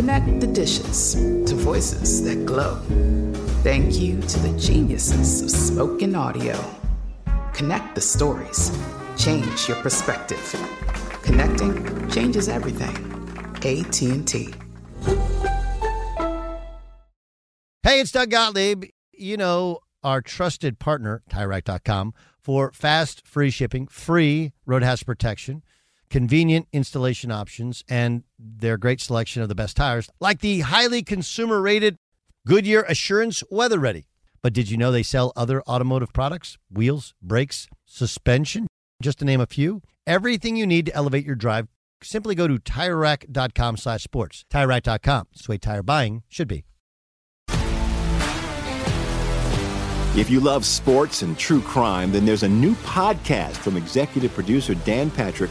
Connect the dishes to voices that glow. Thank you to the geniuses of spoken audio. Connect the stories. Change your perspective. Connecting changes everything. AT&T. Hey, it's Doug Gottlieb. You know, our trusted partner, TireRack.com, for fast, free shipping, free road hazard protection, convenient installation options, and their great selection of the best tires, like the highly consumer rated Goodyear Assurance Weather Ready. But did you know they sell other automotive products? Wheels, brakes, suspension, just to name a few. Everything you need to elevate your drive. Simply go to TireRack.com slash sports. TireRack.com. It's the way tire buying should be. If you love sports and true crime, then there's a new podcast from executive producer Dan Patrick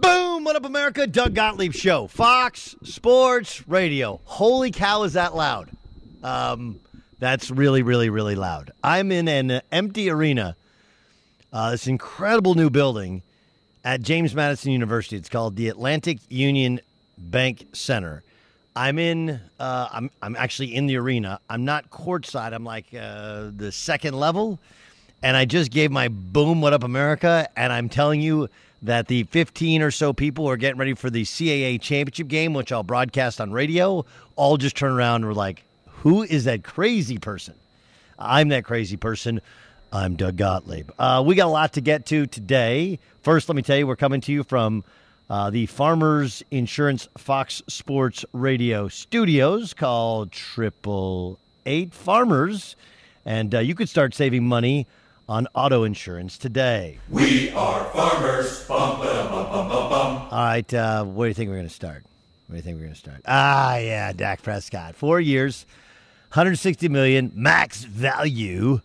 Boom! What up, America? Doug Gottlieb Show, Fox Sports Radio. Holy cow, is that loud? Um, that's really, really, really loud. I'm in an empty arena, uh, this incredible new building at James Madison University. It's called the Atlantic Union Bank Center. I'm in. Uh, I'm I'm actually in the arena. I'm not courtside. I'm like uh, the second level, and I just gave my boom. What up, America? And I'm telling you that the 15 or so people who are getting ready for the CAA championship game, which I'll broadcast on radio, all just turn around and were like, "Who is that crazy person?" I'm that crazy person. I'm Doug Gottlieb. Uh, we got a lot to get to today. First, let me tell you, we're coming to you from uh, the Farmers Insurance Fox Sports Radio studios called Triple Eight Farmers, and uh, you could start saving money on auto insurance today. We are farmers. Bum, bum, bum, bum, bum. All right, uh, where do you think we're going to start? Where do you think we're going to start? Ah, yeah, Dak Prescott, four years, 160 million max value,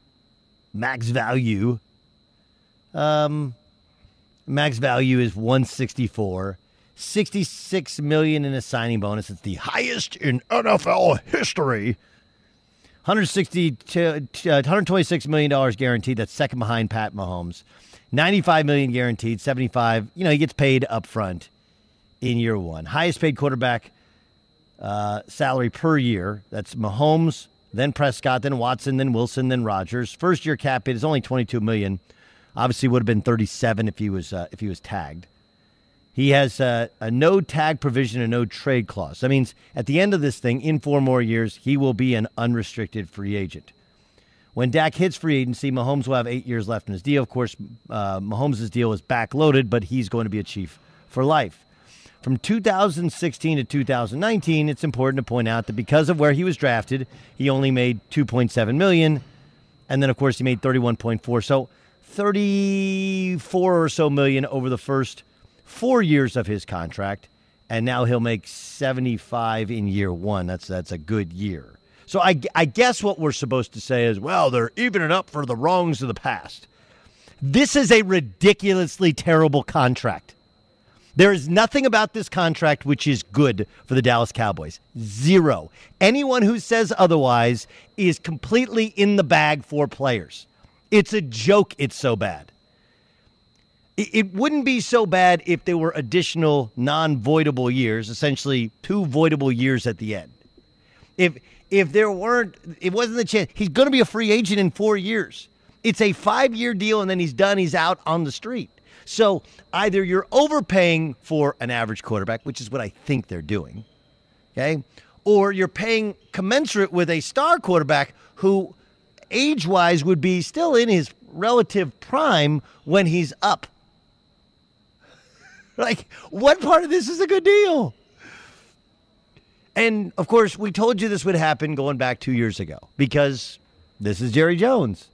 max value. Um, max value is 164. 66 million in a signing bonus. It's the highest in NFL history. 160 uh, 126 million dollars guaranteed. That's second behind Pat Mahomes. 95 million guaranteed. 75. You know he gets paid up front in year one. Highest paid quarterback uh, salary per year. That's Mahomes, then Prescott, then Watson, then Wilson, then Rodgers. First year cap hit is only 22 million. Obviously, would have been 37 if he was uh, if he was tagged. He has uh, a no tag provision and no trade clause. That means at the end of this thing, in four more years, he will be an unrestricted free agent. When Dak hits free agency, Mahomes will have eight years left in his deal. Of course, uh, Mahomes' deal is backloaded, but he's going to be a Chief for life. From 2016 to 2019, it's important to point out that because of where he was drafted, he only made 2.7 million, and then of course he made 31.4. So 34 or so million over the first four years of his contract, and now he'll make 75 in year one. That's that's a good year. So I, I guess what we're supposed to say is, well, they're evening up for the wrongs of the past. This is a ridiculously terrible contract. There is nothing about this contract which is good for the Dallas Cowboys. Zero. Anyone who says otherwise is completely in the bag for players. It's a joke, it's so bad. It wouldn't be so bad if there were additional non voidable years, essentially two voidable years at the end. If if there weren't, it wasn't the chance. He's going to be a free agent in four years. It's a five year deal, and then he's done. He's out on the street. So either you're overpaying for an average quarterback, which is what I think they're doing, okay, or you're paying commensurate with a star quarterback who, age wise, would be still in his relative prime when he's up. Like, what part of this is a good deal? And of course, we told you this would happen going back two years ago because this is Jerry Jones.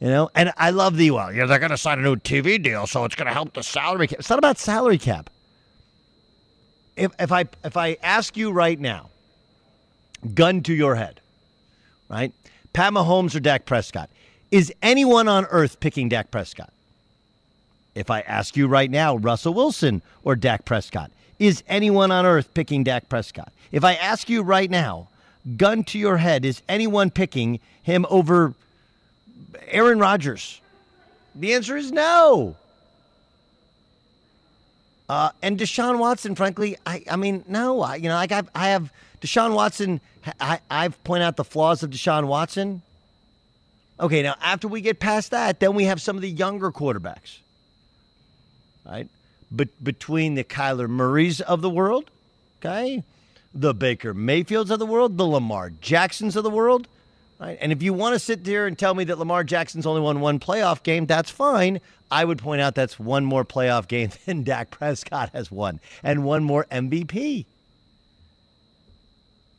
You know, and I love the well, yeah, they're going to sign a new TV deal, so it's going to help the salary cap. It's not about salary cap. If, if I if I ask you right now, gun to your head, right? Pat Mahomes or Dak Prescott, is anyone on earth picking Dak Prescott? If I ask you right now, Russell Wilson or Dak Prescott, is anyone on earth picking Dak Prescott? If I ask you right now, gun to your head, is anyone picking him over Aaron Rodgers? The answer is no. Uh, and Deshaun Watson, frankly, I, I mean, no. I, you know, I've, I have Deshaun Watson. I, I've pointed out the flaws of Deshaun Watson. Okay, now after we get past that, then we have some of the younger quarterbacks right? But between the Kyler Murrays of the world, okay, the Baker Mayfields of the world, the Lamar Jacksons of the world, right? And if you want to sit there and tell me that Lamar Jackson's only won one playoff game, that's fine. I would point out that's one more playoff game than Dak Prescott has won, and one more MVP.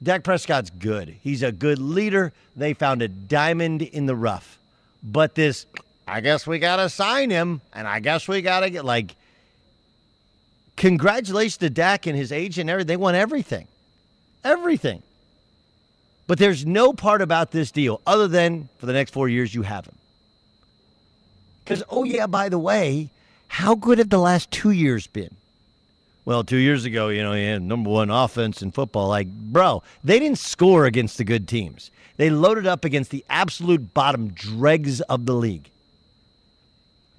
Dak Prescott's good. He's a good leader. They found a diamond in the rough. But this I guess we got to sign him, and I guess we got to get like. Congratulations to Dak and his agent. They won everything, everything. But there's no part about this deal other than for the next four years you have him. Because oh yeah, by the way, how good have the last two years been? Well, two years ago, you know, he had number one offense in football. Like, bro, they didn't score against the good teams. They loaded up against the absolute bottom dregs of the league.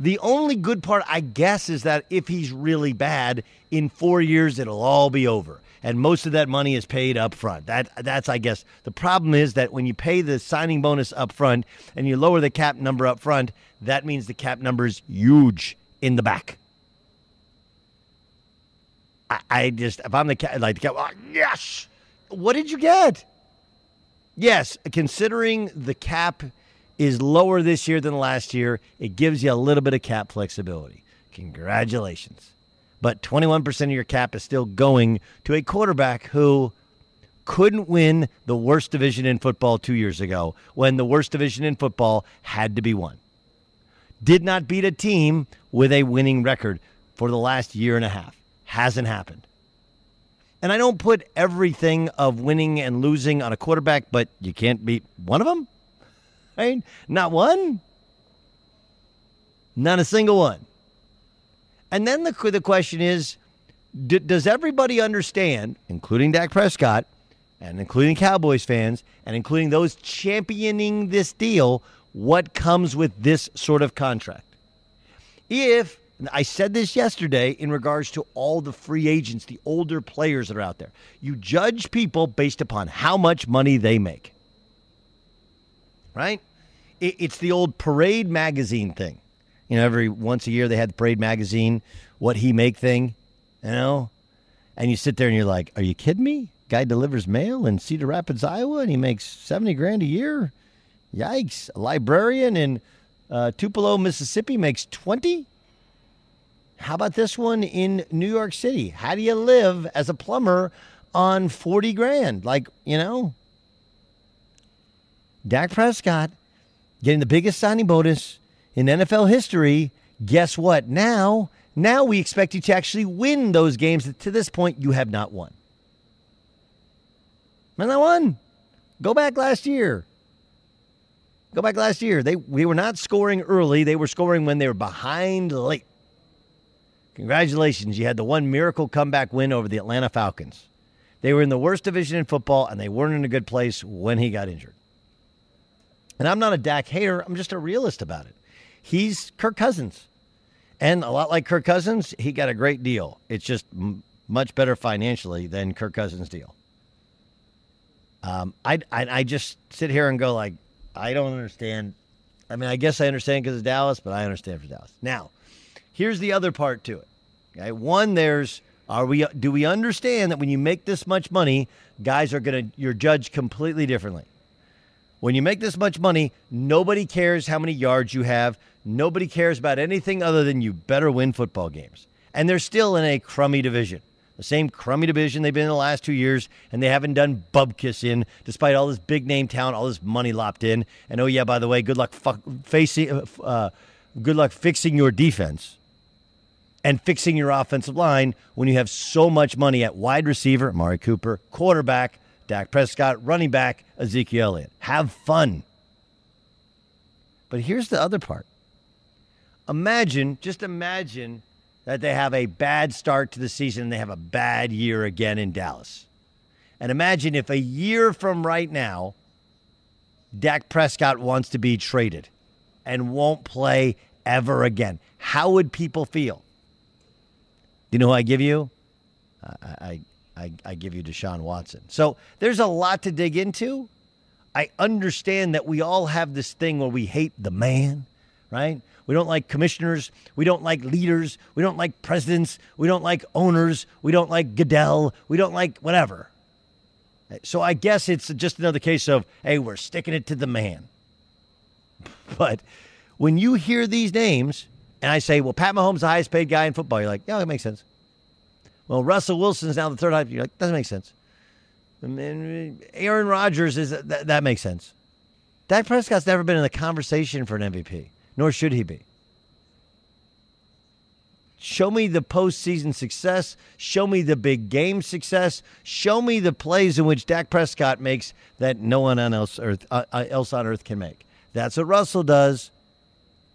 The only good part, I guess, is that if he's really bad, in four years it'll all be over, and most of that money is paid up front. That that's, I guess, the problem is that when you pay the signing bonus up front and you lower the cap number up front, that means the cap number is huge in the back. I, I just, if I'm the cap, like the cap, oh, yes. What did you get? Yes, considering the cap is lower this year than last year. It gives you a little bit of cap flexibility. Congratulations. But 21% of your cap is still going to a quarterback who couldn't win the worst division in football two years ago when the worst division in football had to be won. Did not beat a team with a winning record for the last year and a half. Hasn't happened. And I don't put everything of winning and losing on a quarterback, but you can't beat one of them? Right? Not one. Not a single one. And then the, the question is d- does everybody understand, including Dak Prescott, and including Cowboys fans, and including those championing this deal, what comes with this sort of contract. If I said this yesterday in regards to all the free agents, the older players that are out there. You judge people based upon how much money they make. Right? It's the old Parade magazine thing. You know, every once a year they had the Parade magazine, what he make thing, you know? And you sit there and you're like, are you kidding me? Guy delivers mail in Cedar Rapids, Iowa, and he makes 70 grand a year? Yikes. A librarian in uh, Tupelo, Mississippi makes 20? How about this one in New York City? How do you live as a plumber on 40 grand? Like, you know, Dak Prescott getting the biggest signing bonus in NFL history. Guess what? Now, now we expect you to actually win those games that to this point you have not won. And I won. Go back last year. Go back last year. They we were not scoring early. They were scoring when they were behind late. Congratulations. You had the one miracle comeback win over the Atlanta Falcons. They were in the worst division in football, and they weren't in a good place when he got injured. And I'm not a Dak hater, I'm just a realist about it. He's Kirk Cousins. And a lot like Kirk Cousins, he got a great deal. It's just m- much better financially than Kirk Cousins' deal. Um, I, I, I just sit here and go like, I don't understand. I mean, I guess I understand because of Dallas, but I understand for Dallas. Now, Here's the other part to it. Okay, one there's are we do we understand that when you make this much money, guys are to you're judged completely differently. When you make this much money, nobody cares how many yards you have. Nobody cares about anything other than you better win football games. And they're still in a crummy division. The same crummy division they've been in the last two years, and they haven't done bubkiss in, despite all this big name talent, all this money lopped in. And oh yeah, by the way, good luck facing, uh, uh good luck fixing your defense and fixing your offensive line when you have so much money at wide receiver, Amari Cooper, quarterback, Dak Prescott, running back, Ezekiel Elliott. Have fun. But here's the other part. Imagine, just imagine that they have a bad start to the season and they have a bad year again in Dallas. And imagine if a year from right now, Dak Prescott wants to be traded and won't play ever again. How would people feel? Do you know who I give you? I, I, I give you Deshaun Watson. So there's a lot to dig into. I understand that we all have this thing where we hate the man, right? We don't like commissioners. We don't like leaders. We don't like presidents. We don't like owners. We don't like Goodell. We don't like whatever. So I guess it's just another case of, hey, we're sticking it to the man. But when you hear these names, and I say, well, Pat Mahomes, the highest paid guy in football, you're like, yeah, that makes sense. Well, Russell Wilson is now the third highest. You're like, doesn't make sense. And Aaron Rodgers is that, that makes sense. Dak Prescott's never been in the conversation for an MVP, nor should he be. Show me the postseason success. Show me the big game success. Show me the plays in which Dak Prescott makes that no one else, earth, uh, uh else on earth can make. That's what Russell does.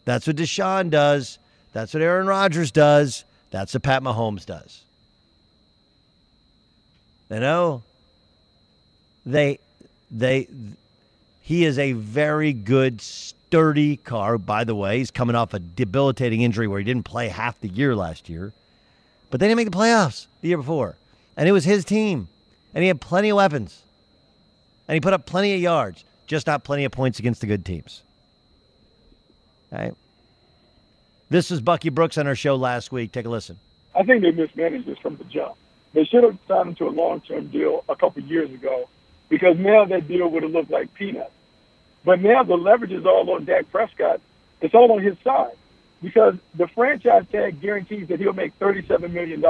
That's what Deshaun does. That's what Aaron Rodgers does. That's what Pat Mahomes does. You know, they, they, he is a very good, sturdy car. By the way, he's coming off a debilitating injury where he didn't play half the year last year, but they didn't make the playoffs the year before, and it was his team, and he had plenty of weapons, and he put up plenty of yards, just not plenty of points against the good teams. Right. This was Bucky Brooks on our show last week. Take a listen. I think they mismanaged this from the jump. They should have signed him to a long-term deal a couple years ago because now that deal would have looked like peanuts. But now the leverage is all on Dak Prescott. It's all on his side because the franchise tag guarantees that he'll make $37 million.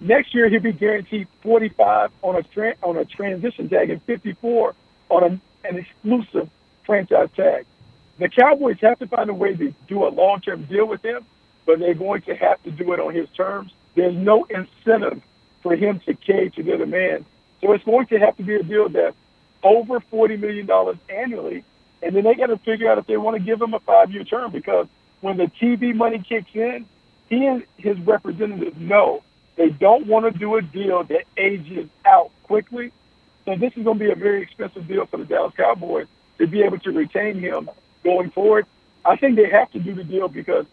Next year, he'll be guaranteed 45 on a tra- on a transition tag and 54 on a, an exclusive franchise tag. The Cowboys have to find a way to do a long-term deal with him, but they're going to have to do it on his terms. There's no incentive for him to cave to the man. So it's going to have to be a deal that's over $40 million annually. And then they got to figure out if they want to give him a five-year term because when the TV money kicks in, he and his representatives know they don't want to do a deal that ages out quickly So this is going to be a very expensive deal for the Dallas Cowboys to be able to retain him going forward. I think they have to do the deal because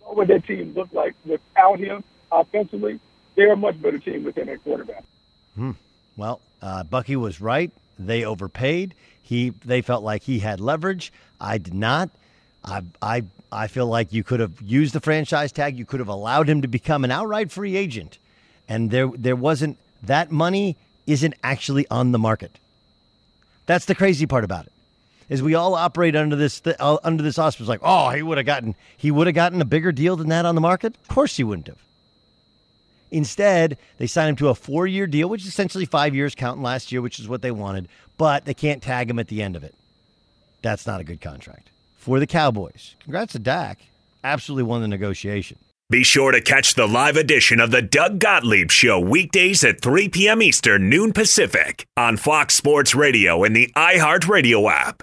what that team looked like without him offensively. They're a much better team with him at quarterback. Hmm. Well, uh, Bucky was right. They overpaid. He they felt like he had leverage. I did not. I I I feel like you could have used the franchise tag. You could have allowed him to become an outright free agent, and there there wasn't that money isn't actually on the market. That's the crazy part about it. Is we all operate under this uh, under this auspice like, oh, he would have gotten he would have gotten a bigger deal than that on the market. Of course, he wouldn't have. Instead, they signed him to a four year deal, which is essentially five years, counting last year, which is what they wanted, but they can't tag him at the end of it. That's not a good contract for the Cowboys. Congrats to Dak. Absolutely won the negotiation. Be sure to catch the live edition of the Doug Gottlieb Show weekdays at 3 p.m. Eastern, noon Pacific on Fox Sports Radio and the iHeartRadio app.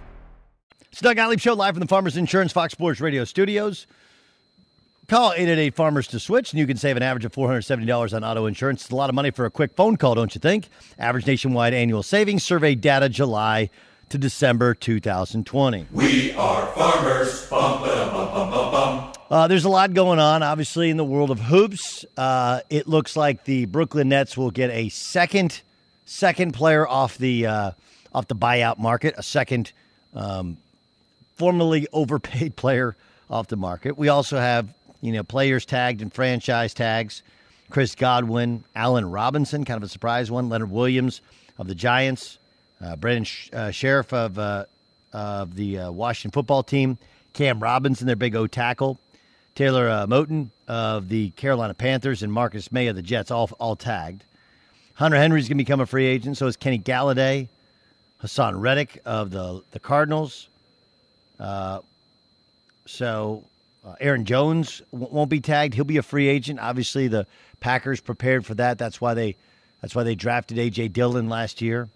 It's Doug Gottlieb Show live from the Farmers Insurance Fox Sports Radio studios. Call 888 Farmers to switch, and you can save an average of $470 on auto insurance. It's a lot of money for a quick phone call, don't you think? Average nationwide annual savings, survey data July to December 2020. We are farmers. Bum, ba, bum, bum, bum, bum. Uh, there's a lot going on, obviously, in the world of hoops. Uh, it looks like the Brooklyn Nets will get a second second player off the uh, off the buyout market, a second um, formerly overpaid player off the market. We also have you know players tagged and franchise tags. Chris Godwin, Allen Robinson, kind of a surprise one. Leonard Williams of the Giants, uh, Brandon Sh- uh, Scherff of uh, of the uh, Washington football team, Cam Robinson, their big O tackle, Taylor uh, Moton of the Carolina Panthers, and Marcus Maye of the Jets, all all tagged. Hunter Henry's going to become a free agent. So is Kenny Golladay, Haason Reddick of the the Cardinals. Uh, so uh, Aaron Jones w- won't be tagged. He'll be a free agent. Obviously, the Packers prepared for that. That's why they that's why they drafted AJ Dillon last year.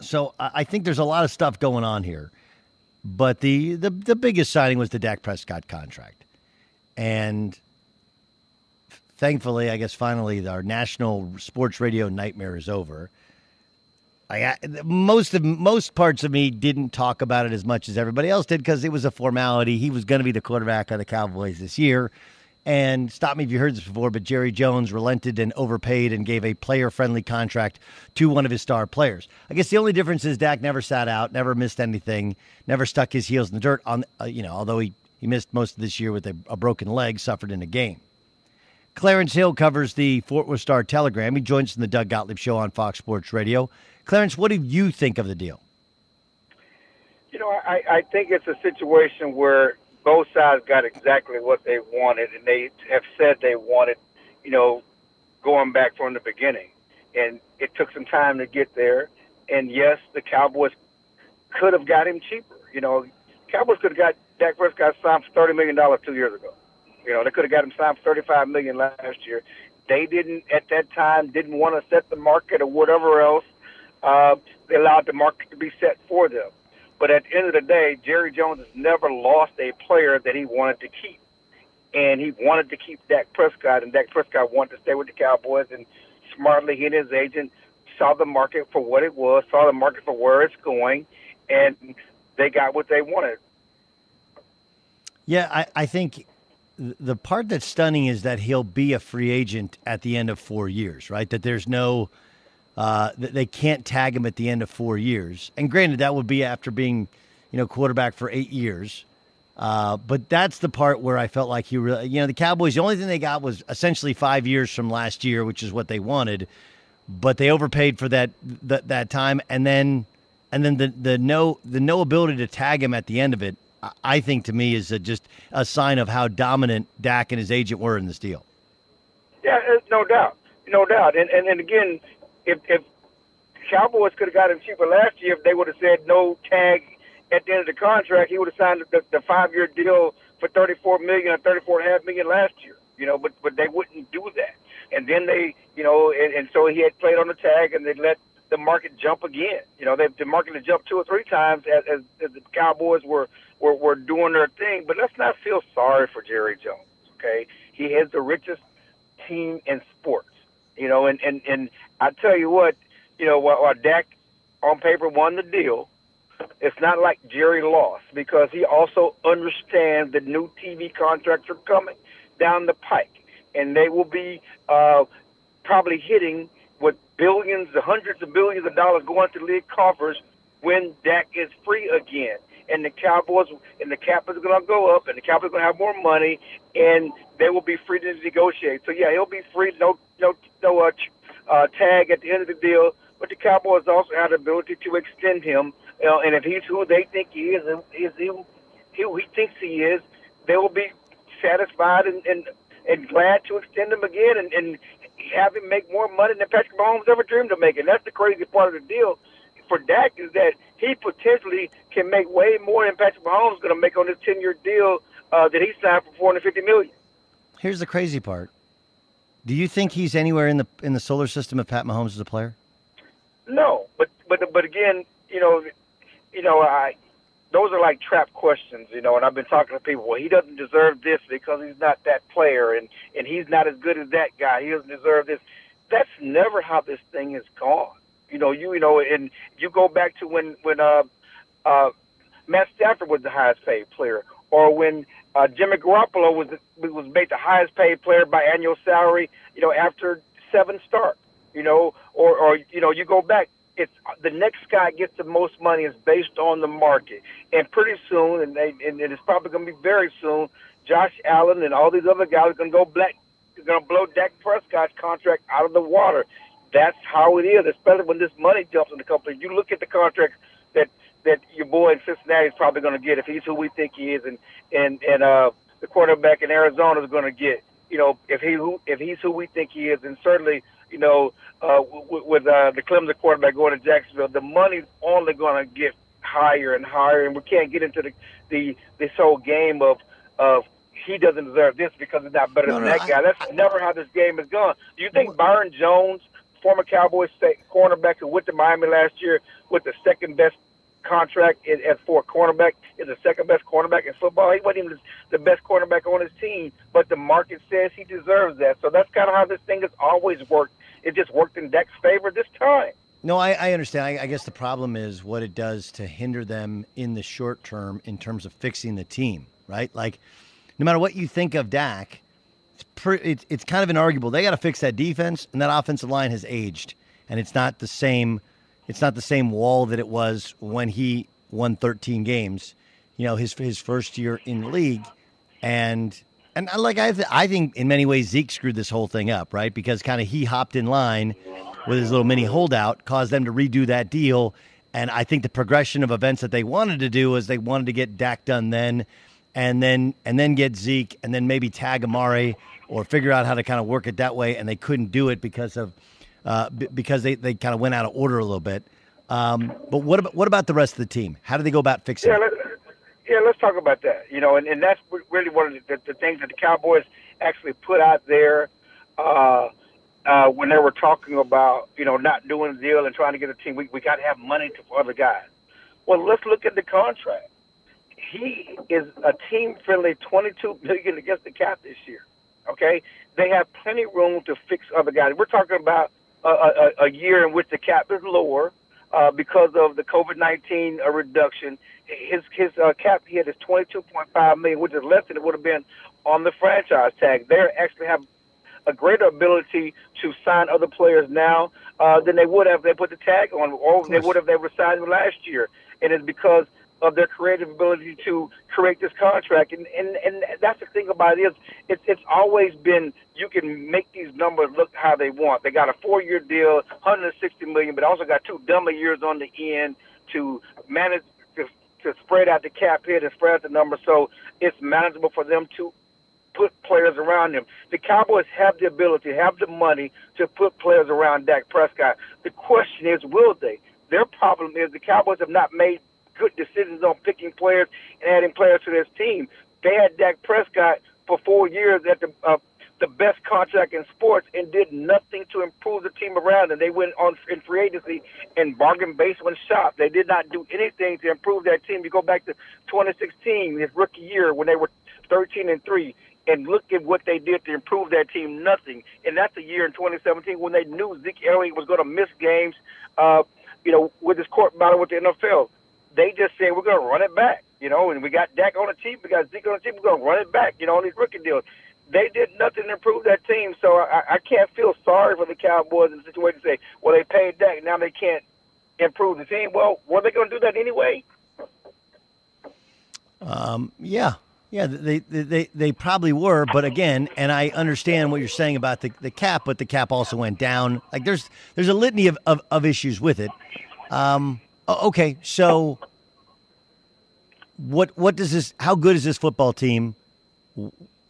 So I, I think there's a lot of stuff going on here. But the, the the biggest signing was the Dak Prescott contract. And thankfully, I guess finally our national sports radio nightmare is over. I most of most parts of me didn't talk about it as much as everybody else did because it was a formality. He was going to be the quarterback of the Cowboys this year. And stop me if you heard this before, but Jerry Jones relented and overpaid and gave a player friendly contract to one of his star players. I guess the only difference is Dak never sat out, never missed anything, never stuck his heels in the dirt. On uh, you know, although he, he missed most of this year with a, a broken leg suffered in a game. Clarence Hill covers the Fort Worth Star Telegram. He joins in the Doug Gottlieb Show on Fox Sports Radio. Clarence, what do you think of the deal? You know, I, I think it's a situation where both sides got exactly what they wanted, and they have said they wanted, you know, going back from the beginning. And it took some time to get there. And yes, the Cowboys could have got him cheaper. You know, Cowboys could have got Dak Prescott signed for thirty million dollars two years ago. You know, they could have got him signed for thirty-five million last year. They didn't at that time didn't want to set the market or whatever else. Uh, they allowed the market to be set for them. But at the end of the day, Jerry Jones has never lost a player that he wanted to keep. And he wanted to keep Dak Prescott, and Dak Prescott wanted to stay with the Cowboys. And smartly, he and his agent saw the market for what it was, saw the market for where it's going, and they got what they wanted. Yeah, I, I think the part that's stunning is that he'll be a free agent at the end of four years, right? That there's no, uh, they can't tag him at the end of four years. And granted, that would be after being, you know, quarterback for eight years. Uh, but that's the part where I felt like he really, you know, the Cowboys, the only thing they got was essentially five years from last year, which is what they wanted. But they overpaid for that that, that time, and then and then the the no the no ability to tag him at the end of it I think to me is a, just a sign of how dominant Dak and his agent were in this deal. Yeah, no doubt, no doubt. And and, and again, if if Cowboys could have got him cheaper last year, if they would have said no tag at the end of the contract, he would have signed the, the five year deal for thirty four million or thirty four and a half million last year. You know, but but they wouldn't do that. And then they, you know, and, and so he had played on the tag, and they let the market jump again. You know, they, the market had jumped two or three times as, as, as the Cowboys were, were were doing their thing. But let's not feel sorry for Jerry Jones. Okay, he has the richest team in sports. You know, and and and I tell you what, you know, while, while Dak on paper won the deal, it's not like Jerry lost because he also understands the new TV contracts are coming down the pike, and they will be uh, probably hitting with billions, hundreds of billions of dollars going to league coffers when Dak is free again. And the Cowboys and the cap is going to go up, and the Cowboys are going to have more money, and they will be free to negotiate. So yeah, he'll be free, no no no uh, uh, tag at the end of the deal. But the Cowboys also have the ability to extend him, you know, and if he's who they think he is, is who he, he thinks he is, they will be satisfied and and, and glad to extend him again and, and have him make more money than Patrick Mahomes ever dreamed of making. That's the crazy part of the deal for Dak is that he potentially can make way more than Patrick Mahomes is going to make on this ten year deal uh, that he signed for four hundred fifty million. Here's the crazy part. Do you think he's anywhere in the in the solar system of Pat Mahomes as a player? No, but but but again, you know, you know, I those are like trap questions, you know. And I've been talking to people. Well, he doesn't deserve this because he's not that player, and and he's not as good as that guy. He doesn't deserve this. That's never how this thing has gone. You know, you you know, and you go back to when when uh uh Matt Stafford was the highest paid player, or when uh, Jimmy Garoppolo was was made the highest paid player by annual salary. You know, after seven starts. You know, or or you know, you go back. It's the next guy gets the most money is based on the market, and pretty soon, and they and it's probably going to be very soon. Josh Allen and all these other guys are going to go black. Going to blow Dak Prescott's contract out of the water. That's how it is, especially when this money jumps in the company. You look at the contracts that that your boy in Cincinnati is probably going to get if he's who we think he is, and and and uh, the quarterback in Arizona is going to get. You know, if he who if he's who we think he is, and certainly you know uh, with, with uh, the Clemson quarterback going to Jacksonville, the money's only going to get higher and higher, and we can't get into the the this whole game of of he doesn't deserve this because he's not better No, than no, that I- guy. That's never how this game has gone. Do you think Byron Jones, former Cowboys cornerback who went to Miami last year with the second best contract in, as for cornerback, is the second best cornerback in football? He wasn't even the best cornerback on his team, but the market says he deserves that. So that's kind of how this thing has always worked. It just worked in Dak's favor this time. No, I, I understand. I, I guess the problem is what it does to hinder them in the short term in terms of fixing the team, right? Like, no matter what you think of Dak, it's it's, it's kind of inarguable. They got to fix that defense, and that offensive line has aged, and it's not the same. It's not the same wall that it was when he won 13 games. You know, his his first year in the league, and and like I th- I think in many ways Zeke screwed this whole thing up, right? Because kind of he hopped in line with his little mini holdout, caused them to redo that deal. And I think the progression of events that they wanted to do was they wanted to get Dak done then, and then and then get Zeke, and then maybe tag Amari or figure out how to kind of work it that way. And they couldn't do it because of uh, b- because they, they kind of went out of order a little bit. Um, but what about what about the rest of the team? How do they go about fixing Yeah, it? let, yeah, let's talk about that. You know, and, and that's really one of the, the, the things that the Cowboys actually put out there uh, uh, when they were talking about you know not doing the deal and trying to get a team. We we got to have money to, for other guys. Well, let's look at the contract. He is a team friendly twenty two million against the cap this year. Okay, they have plenty of room to fix other guys. We're talking about a, a, a year in which the cap is lower uh, because of the COVID nineteen uh, reduction. His his uh, cap hit is twenty two point five million, which is less than it would have been on the franchise tag. They actually have a greater ability to sign other players now uh, than they would have if they put the tag on, or they would have they were signed last year. And it's because of their creative ability to create this contract. And and, and that's the thing about it is it's it's always been you can make these numbers look how they want. They got a four year deal, 160 million, but also got two dummy years on the end to manage to, to spread out the cap hit and spread out the number so it's manageable for them to put players around them. The Cowboys have the ability, have the money to put players around Dak Prescott. The question is, will they? Their problem is the Cowboys have not made good decisions on picking players and adding players to this team. They had Dak Prescott for four years at the uh, the best contract in sports and did nothing to improve the team around them. They went on in free agency and bargain basement shop. They did not do anything to improve that team. You go back to 2016, his rookie year when they were 13 and three and look at what they did to improve that team. Nothing. And that's a year in 2017 when they knew Zeke Elliott was going to miss games. Uh, you know, with his court battle with the NFL, they just said we're going to run it back. You know, and we got Dak on the team, we got Zeke on the team, we're going to run it back. You know, on these rookie deals. They did nothing to improve that team, so I, I can't feel sorry for the Cowboys in the situation say, well, they paid Dak, now they can't improve the team. Well, were they going to do that anyway? Um, yeah, yeah, they, they they they probably were, but again, and I understand what you're saying about the, the cap, but the cap also went down. Like there's there's a litany of, of, of issues with it. Um, okay, so what what does this? How good is this football team?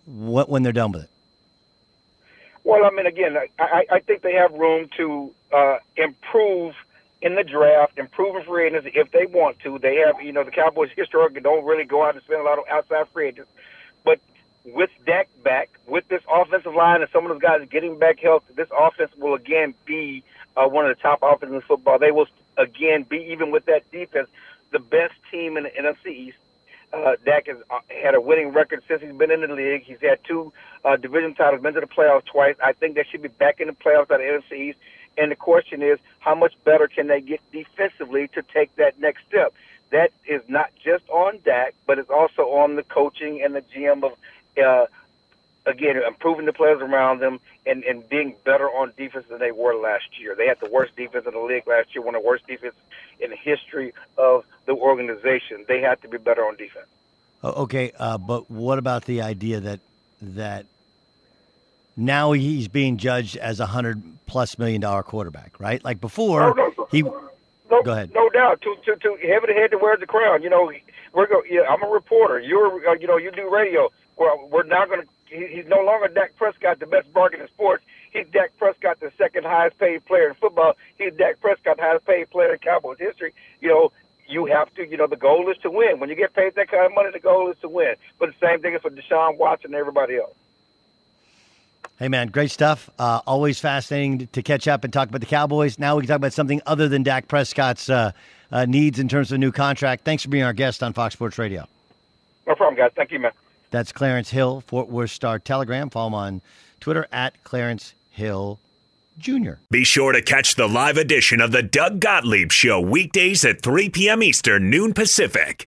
when they're done with it? Well, I mean, again, I, I think they have room to uh, improve in the draft, improve in free agency if they want to. They have, you know, the Cowboys historically don't really go out and spend a lot of outside free agents. But with Dak back, with this offensive line and some of those guys getting back healthy, this offense will again be uh, one of the top offenses in football. They will again be, even with that defense, the best team in the NFC East. Uh, Dak has uh, had a winning record since he's been in the league. He's had two uh, division titles, been to the playoffs twice. I think they should be back in the playoffs at the NFC East. And the question is, how much better can they get defensively to take that next step? That is not just on Dak, but it's also on the coaching and the GM of, uh, again, improving the players around them and, and being better on defense than they were last year. They had the worst defense in the league last year, one of the worst defense in the history of the organization. They had to be better on defense. Okay, uh, but what about the idea that that now he's being judged as a hundred plus million dollar quarterback, right? Like before, no, no, he. No, go ahead. No doubt. To to to heavy head to wear the crown. You know, we're go. Yeah, I'm a reporter. You're uh, you know you do radio. Well, we're now going to. He, he's no longer Dak Prescott, the best bargain in sports. He's Dak Prescott, the second highest paid player in football. He's Dak Prescott, the highest paid player in Cowboys history. You know, you have to, you know, the goal is to win. When you get paid that kind of money, the goal is to win. But the same thing is for Deshaun Watson and everybody else. Hey, man, great stuff. Uh, always fascinating to catch up and talk about the Cowboys. Now we can talk about something other than Dak Prescott's uh, uh, needs in terms of a new contract. Thanks for being our guest on Fox Sports Radio. No problem, guys. Thank you, man. That's Clarence Hill, Fort Worth Star Telegram. Follow him on Twitter at Clarence Hill Jr. Be sure to catch the live edition of the Doug Gottlieb Show weekdays at 3 p.m. Eastern, noon Pacific.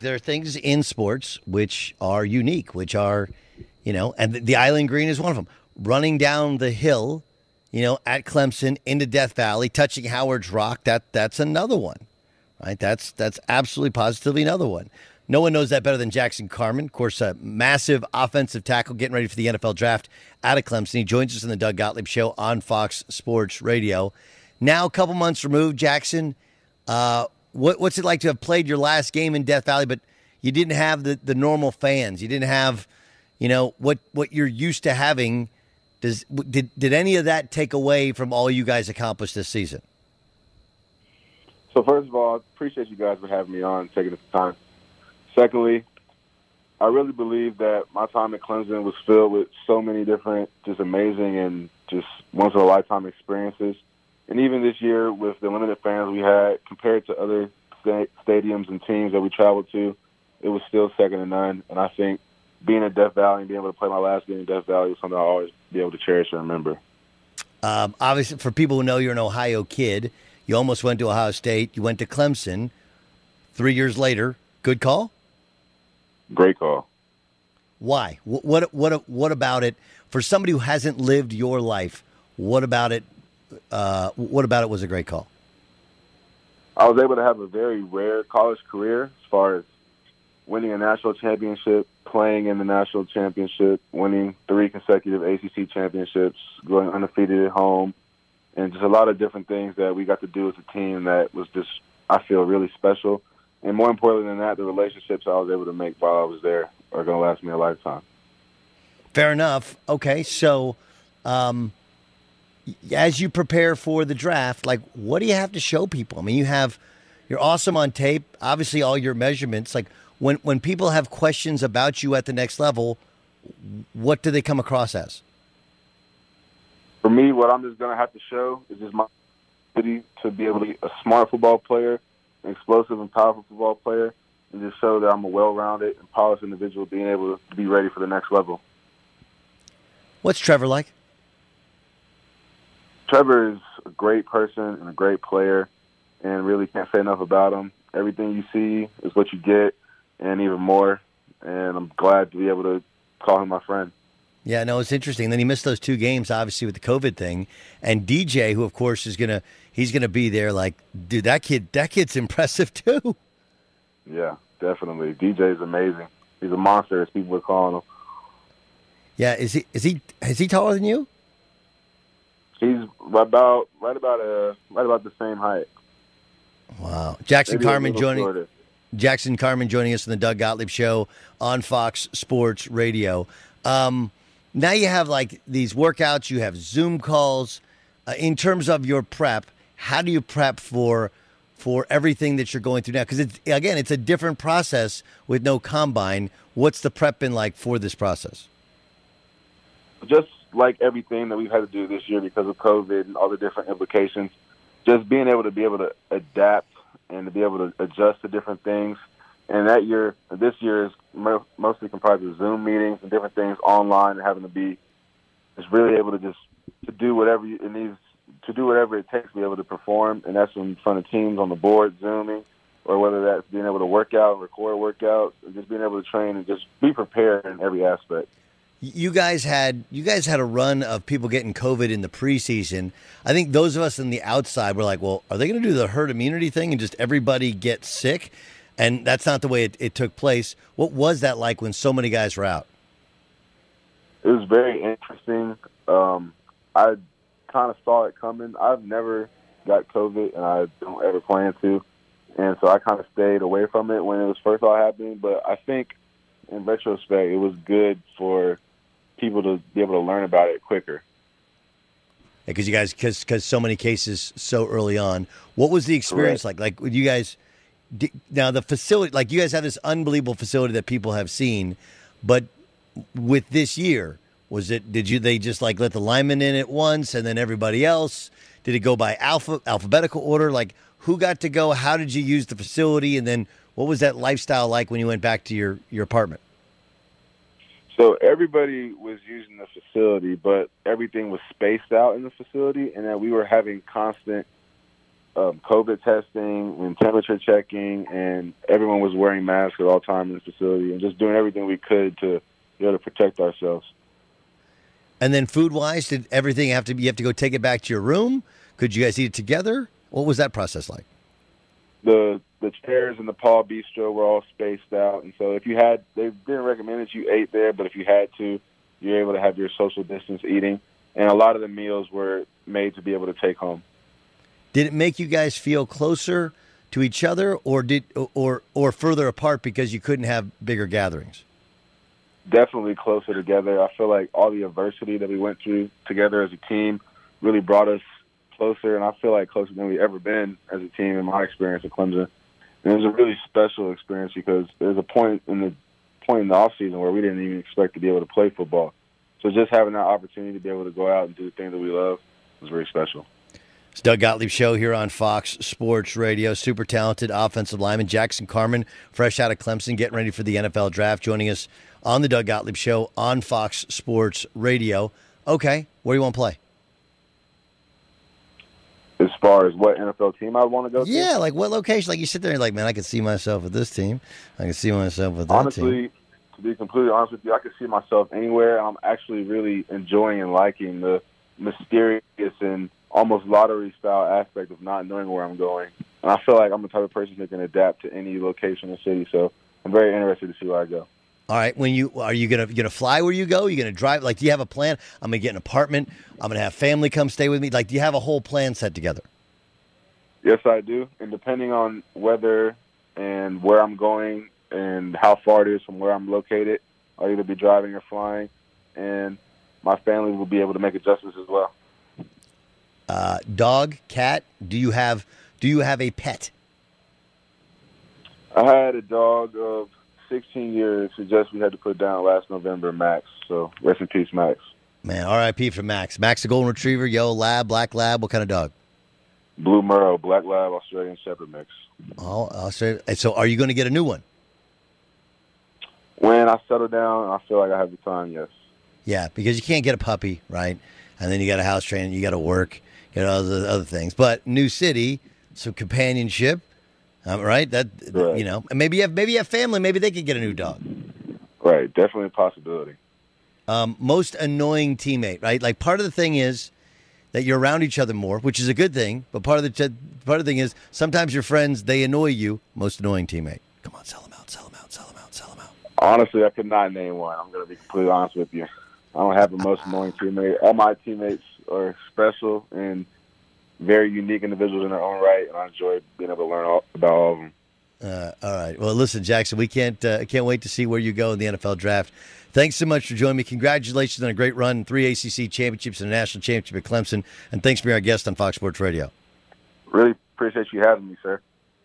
There are things in sports which are unique, which are, you know, and the Island Green is one of them. Running down the hill, you know, at Clemson into Death Valley, touching Howard's Rock, that that's another one. Right? That's that's absolutely positively another one. No one knows that better than Jackson Carman. Of course, a massive offensive tackle getting ready for the NFL draft out of Clemson. He joins us in the Doug Gottlieb show on Fox Sports Radio. Now, a couple months removed, Jackson, uh, what, what's it like to have played your last game in Death Valley, but you didn't have the, the normal fans? You didn't have, you know, what what you're used to having. Does did did any of that take away from all you guys accomplished this season? So first of all, I appreciate you guys for having me on, taking the time. Secondly, I really believe that my time at Clemson was filled with so many different, just amazing and just once in a lifetime experiences. And even this year, with the limited fans we had, compared to other sta- stadiums and teams that we traveled to, it was still second to none. And I think being at Death Valley and being able to play my last game in Death Valley is something I'll always be able to cherish and remember. Um, obviously, for people who know you're an Ohio kid, you almost went to Ohio State. You went to Clemson. Three years later, good call. Great call. Why? What what what, what about it for somebody who hasn't lived your life? What about it? Uh, what about it was a great call? I was able to have a very rare college career as far as winning a national championship, playing in the national championship, winning three consecutive ACC championships, going undefeated at home, and just a lot of different things that we got to do as a team that was just, I feel, really special. And more importantly than that, the relationships I was able to make while I was there are going to last me a lifetime. Fair enough. Okay, so um, as you prepare for the draft, like what do you have to show people? I mean, you have you're awesome on tape. Obviously, all your measurements. Like when when people have questions about you at the next level, what do they come across as? For me, what I'm just going to have to show is just my ability to be able to be a smart football player, an explosive and powerful football player, and just show that I'm a well-rounded and polished individual, being able to be ready for the next level. What's Trevor like? Trevor is a great person and a great player, and really can't say enough about him. Everything you see is what you get, and even more. And I'm glad to be able to call him my friend. Yeah, no, it's interesting. Then he missed those two games, obviously, with the COVID thing. And DJ, who of course is gonna, he's gonna be there. Like, dude, that kid, that kid's impressive too. Yeah, definitely. DJ is amazing. He's a monster, as people are calling him. Yeah, is he? Is he? Is he taller than you? He's right about right about uh right about the same height. Wow, Jackson Maybe Carman joining. shorter. Jackson Carman joining us in the Doug Gottlieb Show on Fox Sports Radio. Um, now you have like these workouts, you have Zoom calls. Uh, in terms of your prep, how do you prep for for everything that you're going through now? Because it's again, it's a different process with no combine. What's the prep been like for this process? just like everything that we've had to do this year because of COVID and all the different implications, just being able to be able to adapt and to be able to adjust to different things. And that year, this year is mo- mostly comprised of Zoom meetings and different things online and having to be just really able to just to do whatever it needs to do whatever it takes to be able to perform. And that's in front of teams on the board, Zooming, or whether that's being able to work out record workouts, and just being able to train and just be prepared in every aspect. You guys had you guys had a run of people getting COVID in the preseason. I think those of us on the outside were like, "Well, are they going to do the herd immunity thing and just everybody get sick?" And that's not the way it, it took place. What was that like when so many guys were out? It was very interesting. Um, I kind of saw it coming. I've never got COVID, and I don't ever plan to, and so I kind of stayed away from it when it was first all happening. But I think, in retrospect, it was good for people to be able to learn about it quicker. Because you guys, because because so many cases so early on. What was the experience like? Like with you guys. Now the facility, like you guys have this unbelievable facility that people have seen, but with this year, was it? Did you they just like let the linemen in at once and then everybody else? Did it go by alpha alphabetical order? Like who got to go? How did you use the facility? And then what was that lifestyle like when you went back to your your apartment? So everybody was using the facility, but everything was spaced out in the facility, and then we were having constant um, COVID testing and temperature checking, and everyone was wearing masks at all times in the facility, and just doing everything we could to be able to protect ourselves. And then food wise, did everything have to? You have to go take it back to your room. Could you guys eat it together? What was that process like? the the chairs in the Paul Bistro were all spaced out, and so if you had, they didn't recommend that you ate there, but if you had to, you're able to have your social distance eating, and a lot of the meals were made to be able to take home. Did it make you guys feel closer to each other, or did or or further apart because you couldn't have bigger gatherings? Definitely closer together. I feel like all the adversity that we went through together as a team really brought us closer, and I feel like closer than we've ever been as a team in my experience at Clemson. And it was a really special experience because there's a point in the point in the off season where we didn't even expect to be able to play football. So just having that opportunity to be able to go out and do the things that we love was very special. It's Doug Gottlieb show here on Fox Sports Radio. Super talented offensive lineman Jackson Carman, fresh out of Clemson, getting ready for the NFL draft, joining us on the Doug Gottlieb show on Fox Sports Radio. Okay, where do you want to play? As far as what NFL team I want to go to, Yeah, like what location? Like you sit there and like, man, I can see myself with this team. I can see myself with that team. honestly, to be completely honest with you, I could see myself anywhere. I'm actually really enjoying and liking the mysterious and almost lottery style aspect of not knowing where I'm going. And I feel like I'm the type of person that can adapt to any location or city. So I'm very interested to see where I go. All right, when you are you gonna you gonna fly where you go? You gonna drive? Like, do you have a plan? I'm gonna get an apartment. I'm gonna have family come stay with me. Like, do you have a whole plan set together? Yes, I do. And depending on weather and where I'm going and how far it is from where I'm located, I'll either be driving or flying. And my family will be able to make adjustments as well. Uh, dog, cat? Do you have do you have a pet? I had a dog of 16 years who just we had to put down last November, Max. So rest in peace, Max. Man, R.I.P. for Max. Max, a golden retriever, yellow lab, black lab. What kind of dog? Blue Merle, Black Lab, Australian Shepherd mix. Oh, Australia. So, are you going to get a new one? When I settle down, I feel like I have the time. Yes. Yeah, because you can't get a puppy, right? And then you got a house train, you got to work, you know, other other things. But new city, some companionship, um, right? That you know, maybe you have maybe you have family, maybe they could get a new dog. Right, definitely a possibility. Um, most annoying teammate, right? Like part of the thing is that you're around each other more, which is a good thing. But part of the t- part of the thing is sometimes your friends they annoy you. Most annoying teammate. Come on, sell them out, sell them out, sell them out, sell them out. Honestly, I could not name one. I'm going to be completely honest with you. I don't have the most annoying teammate. All my teammates are special and very unique individuals in their own right, and I enjoy being able to learn all, about all of them. Uh, all right. Well, listen, Jackson, we can't uh, can't wait to see where you go in the NFL draft. Thanks so much for joining me. Congratulations on a great run, three ACC championships and a national championship at Clemson, and thanks for being our guest on Fox Sports Radio. Really appreciate you having me, sir.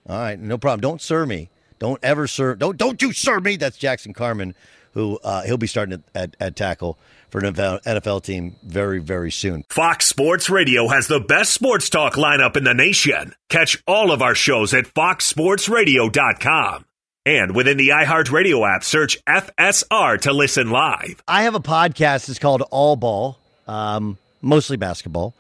All right, no problem. Don't sir me. Don't ever sir. Don't don't you sir me. That's Jackson Carman, who uh, he'll be starting at, at, at tackle for an NFL team very very soon. Fox Sports Radio has the best sports talk lineup in the nation. Catch all of our shows at foxsportsradio.com. And within the iHeartRadio app, search FSR to listen live. I have a podcast. It's called All Ball, um, mostly basketball.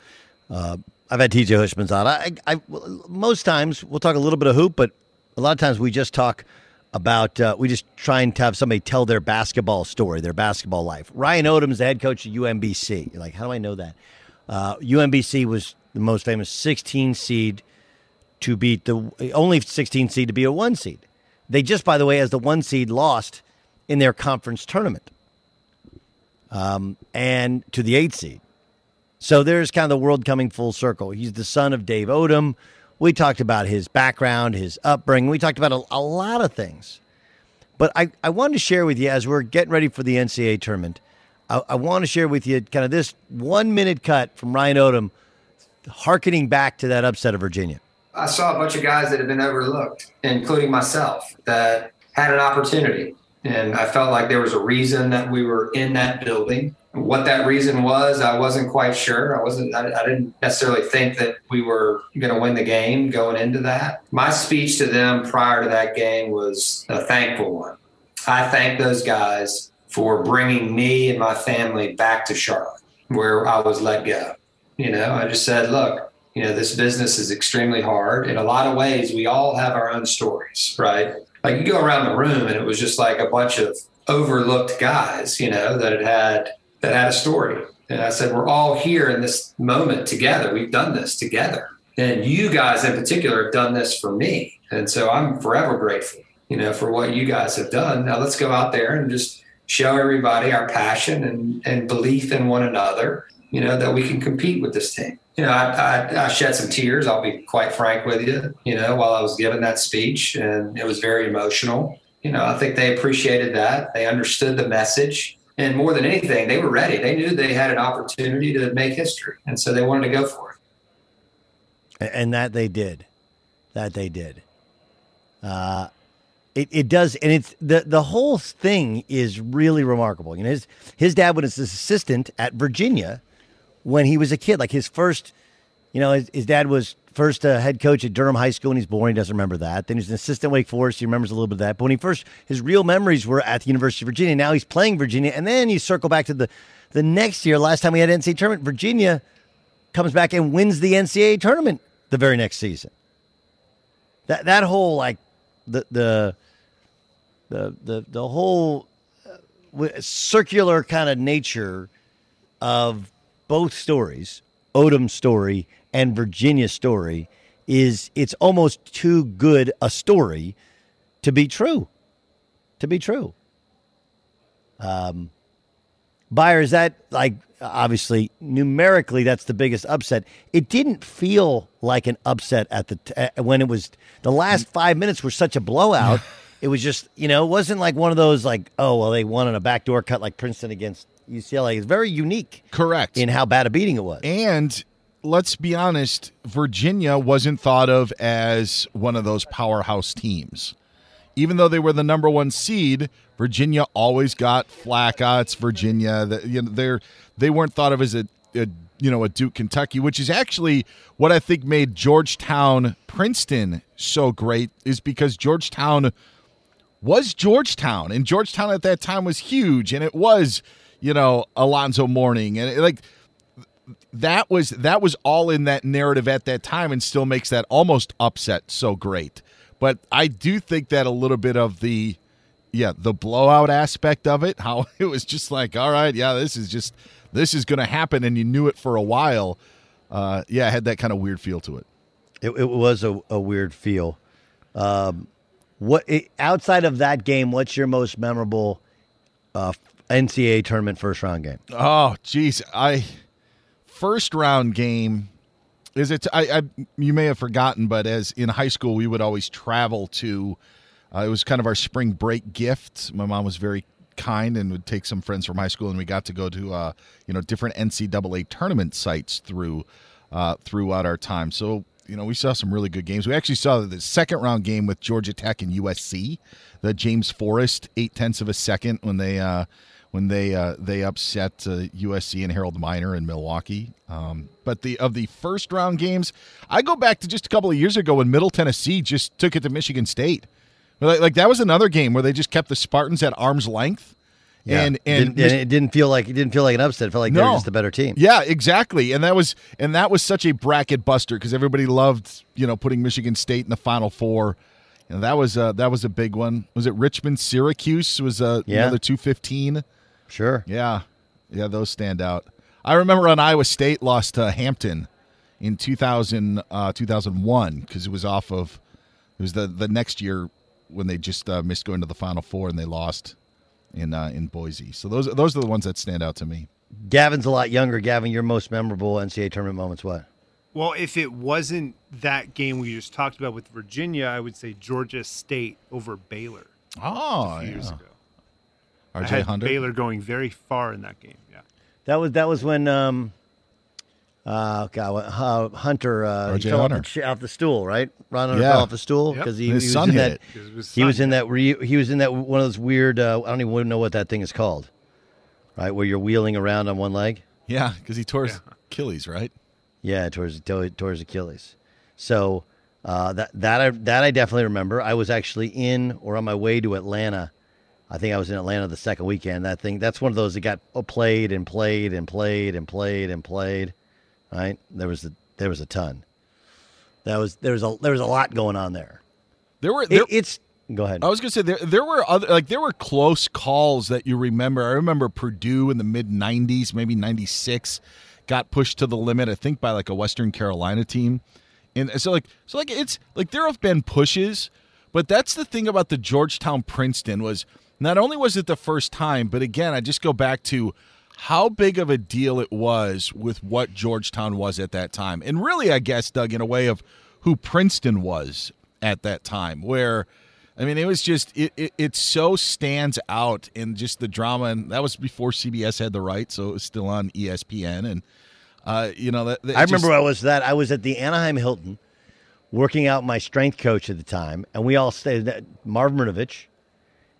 Uh, I've had TJ Hushman's on. I, I, most times we'll talk a little bit of hoop, but a lot of times we just talk about uh, we just trying to have somebody tell their basketball story, their basketball life. Ryan Odom's the head coach of UMBC. You're like, how do I know that? Uh, UMBC was the most famous 16 seed to beat the only 16 seed to be a one seed. They just, by the way, as the one seed, lost in their conference tournament, um, and to the eight seed. So there's kind of the world coming full circle. He's the son of Dave Odom. We talked about his background, his upbringing. We talked about a, a lot of things. But I, I wanted to share with you as we're getting ready for the NCAA tournament, I, I want to share with you kind of this one minute cut from Ryan Odom, harkening back to that upset of Virginia. I saw a bunch of guys that had been overlooked, including myself, that had an opportunity. And I felt like there was a reason that we were in that building. What that reason was, I wasn't quite sure. I wasn't. I, I didn't necessarily think that we were going to win the game going into that. My speech to them prior to that game was a thankful one. I thank those guys for bringing me and my family back to Charlotte, where I was let go. You know, I just said, look, you know, this business is extremely hard. In a lot of ways, we all have our own stories, right? Like you go around the room and it was just like a bunch of overlooked guys, you know, that had had that had a story. And I said, we're all here in this moment together. We've done this together. And you guys in particular have done this for me. And so I'm forever grateful, you know, for what you guys have done. Now let's go out there and just show everybody our passion and, and belief in one another, you know, that we can compete with this team. You know, I, I, I shed some tears, I'll be quite frank with you, you know, while I was giving that speech. And it was very emotional. You know, I think they appreciated that. They understood the message and more than anything, they were ready. They knew they had an opportunity to make history, and so they wanted to go for it. And that they did. That they did. Uh, it, it does, and it's the the whole thing is really remarkable. You know, his his dad was his assistant at Virginia when he was a kid. Like his first, you know, his, his dad was first uh, head coach at Durham High School, and he's born. He doesn't remember that. Then he's an assistant Wake Forest. He remembers a little bit of that. But when he first, his real memories were at the University of Virginia. Now he's playing Virginia, and then you circle back to the the next year. Last time we had NCAA tournament, Virginia comes back and wins the NCAA tournament the very next season. That that whole like the the the the the whole uh, circular kind of nature of both stories, Odom's story and Virginia story is it's almost too good a story to be true. To be true. Um, Buyer, is that like obviously numerically that's the biggest upset? It didn't feel like an upset at the t- uh, when it was the last five minutes were such a blowout. it was just you know it wasn't like one of those like oh well they won on a backdoor cut like Princeton against UCLA. It's very unique, correct, in how bad a beating it was, and let's be honest, Virginia wasn't thought of as one of those powerhouse teams. Even though they were the number one seed, Virginia always got flack. Ah, it's Virginia. You know, they're they weren't thought of as a, a you know a Duke, Kentucky, which is actually what I think made Georgetown, Princeton so great, is because Georgetown was Georgetown, and Georgetown at that time was huge, and it was you know Alonzo Mourning, and it, like that was that was all in that narrative at that time and still makes that almost upset so great. But I do think that a little bit of the yeah, the blowout aspect of it, how it was just like, all right, yeah, this is just this is going to happen and you knew it for a while. Uh, yeah, had that kind of weird feel to it. It, it was a, a, weird feel. Um, what it, outside of that game, what's your most memorable uh, NCAA tournament first round game? Oh, jeez I first round game is it I, I, you may have forgotten but as in high school we would always travel to uh, it was kind of our spring break gift. My mom was very kind and would take some friends from high school and we got to go to uh, you know different ncaa tournament sites through uh, throughout our time. So you know we saw some really good games. We actually saw the second round game with georgia tech and usc the james forrest eight tenths of a second when they uh, when they uh, they upset uh, USC and Harold Miner in Milwaukee. Um, but the of the first round games, I go back to just a couple of years ago when Middle Tennessee just took it to Michigan State. Like, like that was another game where they just kept the Spartans at arm's length. Yeah. And and, didn't, it didn't feel like it didn't feel like an upset. It felt like no. they were just a better team. Yeah, exactly. And that was and that was such a bracket buster because everybody loved you know putting Michigan State in the Final Four And that was uh, that was a big one. Was it Richmond Syracuse? Was uh, Yeah. another two fifteen? Sure. Yeah, yeah, those stand out. I remember when Iowa State lost to Hampton in 2000, uh, 2001 because it was off of it was the the next year when they just uh, missed going to the Final Four and they lost in uh, in Boise. So those those are the ones that stand out to me. Gavin's a lot younger. Gavin, your most memorable NCAA tournament moments what? Well, if it wasn't that game we just talked about with Virginia, I would say Georgia State over Baylor. Oh, a few years ago. RJ I had Hunter? Baylor going very far in that game. Yeah. That was that was when um, uh, God, uh, Hunter uh, he RJ fell off the, Hunter. off the stool, right? Ron Hunter Yeah. fell off the stool Yep. because he, he was in that. it. 'Cause his He was in that. Re, he was in that one of those weird. Uh, I don't even know what that thing is called. Right, where you're wheeling around on one leg. Yeah, because he tore his Achilles, right? Yeah, towards towards Achilles. So uh, that that I that I definitely remember. I was actually in or on my way to Atlanta. I think I was in Atlanta the second weekend. That thing that's one of those that got oh, played and played and played and played and played. Right? There was a there was a ton. That was there was a there was a lot going on there. There were It- it's go ahead. I was gonna say there there were other like there were close calls that you remember. I remember Purdue in the mid '90s, maybe '96, got pushed to the limit. I think by like a Western Carolina team, and so like so like it's like there have been pushes, but that's the thing about the Georgetown Princeton was not only was it the first time, but again I just go back to how big of a deal it was with what Georgetown was at that time, and really I guess Doug in a way of who Princeton was at that time, where. I mean, it was just it, it. It so stands out in just the drama, and that was before CBS had the right, so it was still on ESPN, and uh, you know that. that I remember I was that I was at the Anaheim Hilton, working out my strength coach at the time, and we all stayed. Marv Marinovich,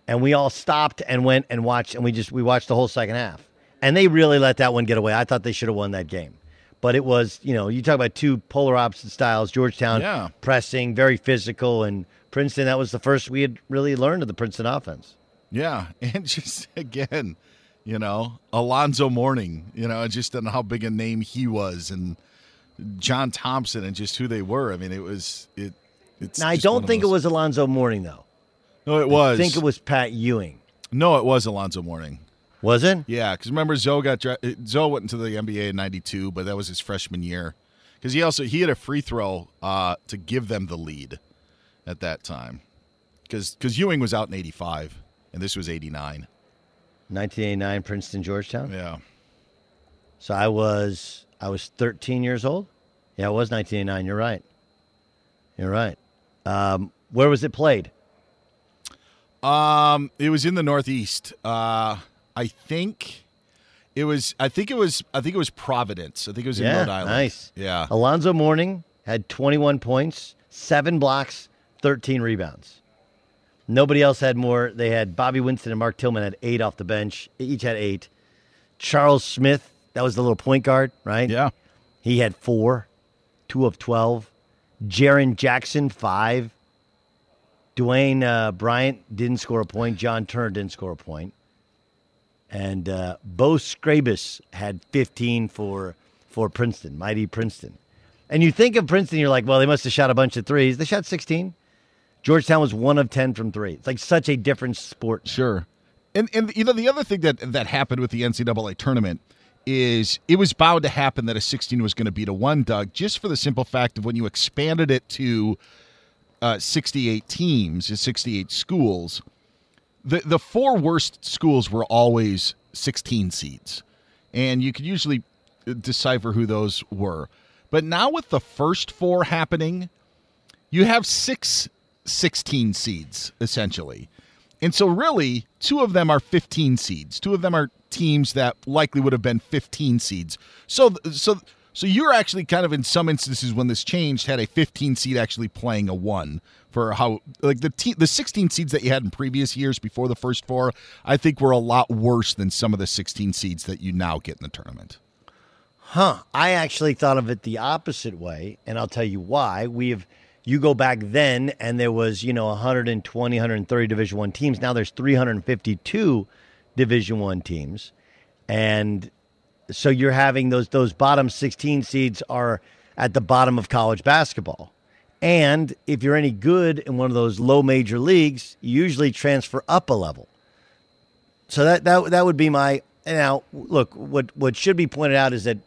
and we all stopped and went and watched, and we just we watched the whole second half, and they really let that one get away. I thought they should have won that game, but it was you know you talk about two polar opposite styles. Georgetown Yeah. pressing, very physical, and Princeton. That was the first we had really learned of the Princeton offense. Yeah, and just again, you know, Alonzo Mourning, you know, just on how big a name he was, and John Thompson, and just who they were. I mean, it was it. It's now I don't think it was Alonzo Mourning though. No, it was. I think it was Pat Ewing. No, it was Alonzo Mourning. Was it? Yeah, because remember Zoe got dra- Zoe went into the NBA in '92, but that was his freshman year. Because he also he had a free throw uh, to give them the lead at that time. Because because Ewing was out in '85 and this was '89. 1989 Princeton Georgetown. Yeah. So I was I was 13 years old. Yeah, it was 1989. You're right. You're right. Um, where was it played? Um, it was in the Northeast. Uh, I think it was. I think it was. I think it was Providence. I think it was in yeah, Rhode Island. nice. Yeah. Alonzo Mourning had 21 points, seven blocks, 13 rebounds. Nobody else had more. They had Bobby Winston and Mark Tillmon had eight off the bench. Each had eight. Charles Smith, that was the little point guard, right? Yeah. He had four, two of 12. Jaren Jackson, five. Dwayne uh, Bryant didn't score a point. John Turner didn't score a point. And uh, Bo Scrabis had 15 for for Princeton, mighty Princeton. And you think of Princeton, you're like, well, they must have shot a bunch of threes. They shot 16. Georgetown was one of 10 from three. It's like such a different sport. Sure. And and you know the other thing that that happened with the NCAA tournament is it was bound to happen that a 16 was going to beat a one, Doug, just for the simple fact of when you expanded it to uh, 68 teams, uh, 68 schools, the the four worst schools were always 16 seeds, and you could usually uh, decipher who those were. But now with the first four happening, you have six 16 seeds essentially. And so, really, two of them are 15 seeds. Two of them are teams that likely would have been 15 seeds. So, so, so you're actually kind of in some instances when this changed had a 15 seed actually playing a one for how like the te- the 16 seeds that you had in previous years before the first four. I think were a lot worse than some of the 16 seeds that you now get in the tournament. Huh. I actually thought of it the opposite way, and I'll tell you why. We have you go back then and there was, you know, 120, 130 Division 1 teams. Now there's 352 Division 1 teams. And so you're having those those bottom 16 seeds are at the bottom of college basketball. And if you're any good in one of those low major leagues, you usually transfer up a level. So that that that would be my now look what what should be pointed out is that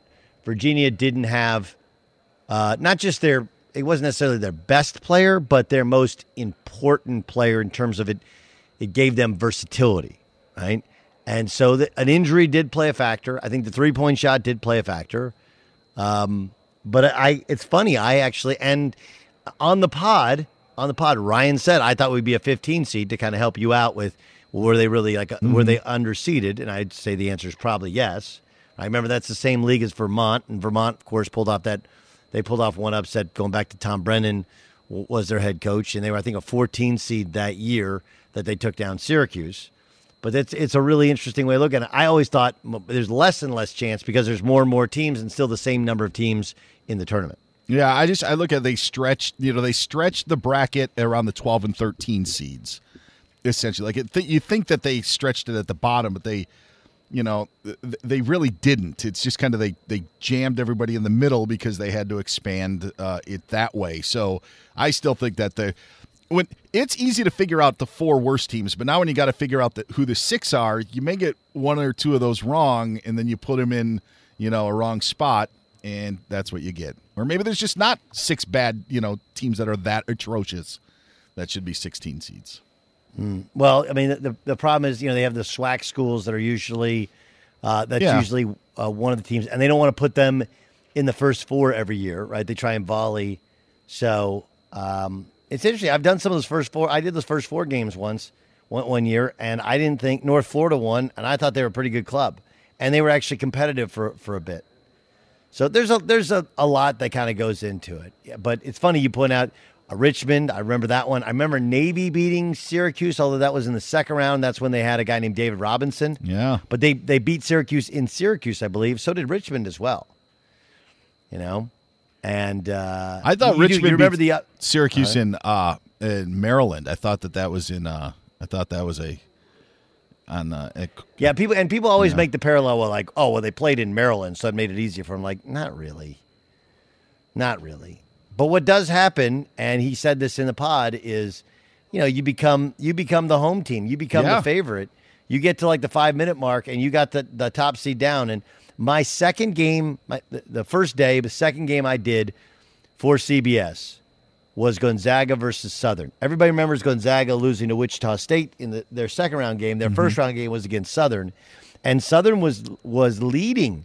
Virginia didn't have uh, not just their it wasn't necessarily their best player, but their most important player in terms of it. It gave them versatility, right? And so the, an injury did play a factor. I think the three point shot did play a factor. Um, but I, it's funny. I actually and on the pod, on the pod, Ryan said I thought we'd be a 15 seed to kind of help you out with were they really like mm-hmm. were they underseeded? And I'd say the answer is probably yes. I remember that's the same league as Vermont, and Vermont, of course, pulled off that they pulled off one upset going back to Tom Brennan was their head coach, and they were I think a 14 seed that year that they took down Syracuse. But it's it's a really interesting way to look at it. I always thought there's less and less chance because there's more and more teams and still the same number of teams in the tournament. Yeah, I just I look at they stretched you know they stretched the bracket around the 12 and 13 seeds essentially like it, th- you think that they stretched it at the bottom but they you know they really didn't it's just kind of they they jammed everybody in the middle because they had to expand uh, it that way so i still think that the when it's easy to figure out the four worst teams but now when you got to figure out the, who the six are you may get one or two of those wrong and then you put them in you know a wrong spot and that's what you get or maybe there's just not six bad you know teams that are that atrocious that should be 16 seeds Mm. Well, I mean, the the problem is, you know, they have the SWAC schools that are usually uh, that's Yeah. usually uh, one of the teams, and they don't want to put them in the first four every year, right? They try and volley. So um, it's interesting. I've done some of those first four. I did those first four games once, one, one year, and I didn't think North Florida won, and I thought they were a pretty good club, and they were actually competitive for for a bit. So there's a there's a, a lot that kind of goes into it. Yeah, but it's funny you point out uh, Richmond. I remember that one. I remember Navy beating Syracuse, although that was in the second round. That's when they had a guy named David Robinson. Yeah. But they they beat Syracuse in Syracuse, I believe. So did Richmond as well. You know, and uh, I thought you do- Richmond You remember the uh, Syracuse right. in uh in Maryland. I thought that that was in uh I thought that was a on uh Yeah, people and people always Yeah. make the parallel with like, oh, well, they played in Maryland, so it made it easier for them. Like, not really, not really. But what does happen, and he said this in the pod, is, you know, you become you become the home team, you become Yeah. the favorite. You get to like the five minute mark, and you got the the top seed down. And my second game, my, the, first day, the second game I did for CBS was Gonzaga versus Southern. Everybody remembers Gonzaga losing to Wichita State in the, their second round game. Their first mm-hmm. round game was against Southern, and Southern was was leading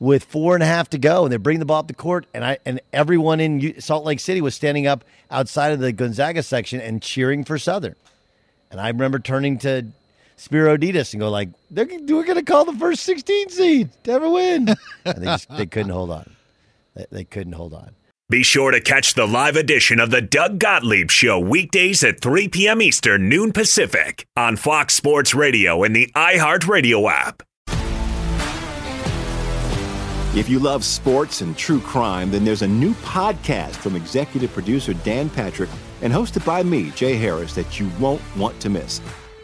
with four and a half to go, and they bring the ball up the court, and I and everyone in Salt Lake City was standing up outside of the Gonzaga section and cheering for Southern. And I remember turning to Spero Dedes and go like, They're, "We're going to call the first 16 seed to ever win," and they just they couldn't hold on. They, they couldn't hold on. Be sure to catch the live edition of the Doug Gottlieb Show weekdays at 3 p.m. Eastern, noon Pacific on Fox Sports Radio and the iHeartRadio app. If you love sports and true crime, then there's a new podcast from executive producer Dan Patrick and hosted by me, Jay Harris, that you won't want to miss.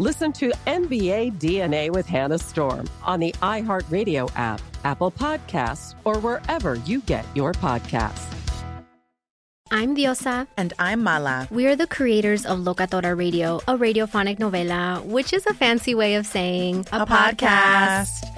Listen to NBA DNA with Hannah Storm on the iHeartRadio app, Apple Podcasts, or wherever you get your podcasts. I'm Diosa. And I'm Mala. We are the creators of Locatora Radio, a radiophonic novela, which is a fancy way of saying a, a podcast. podcast.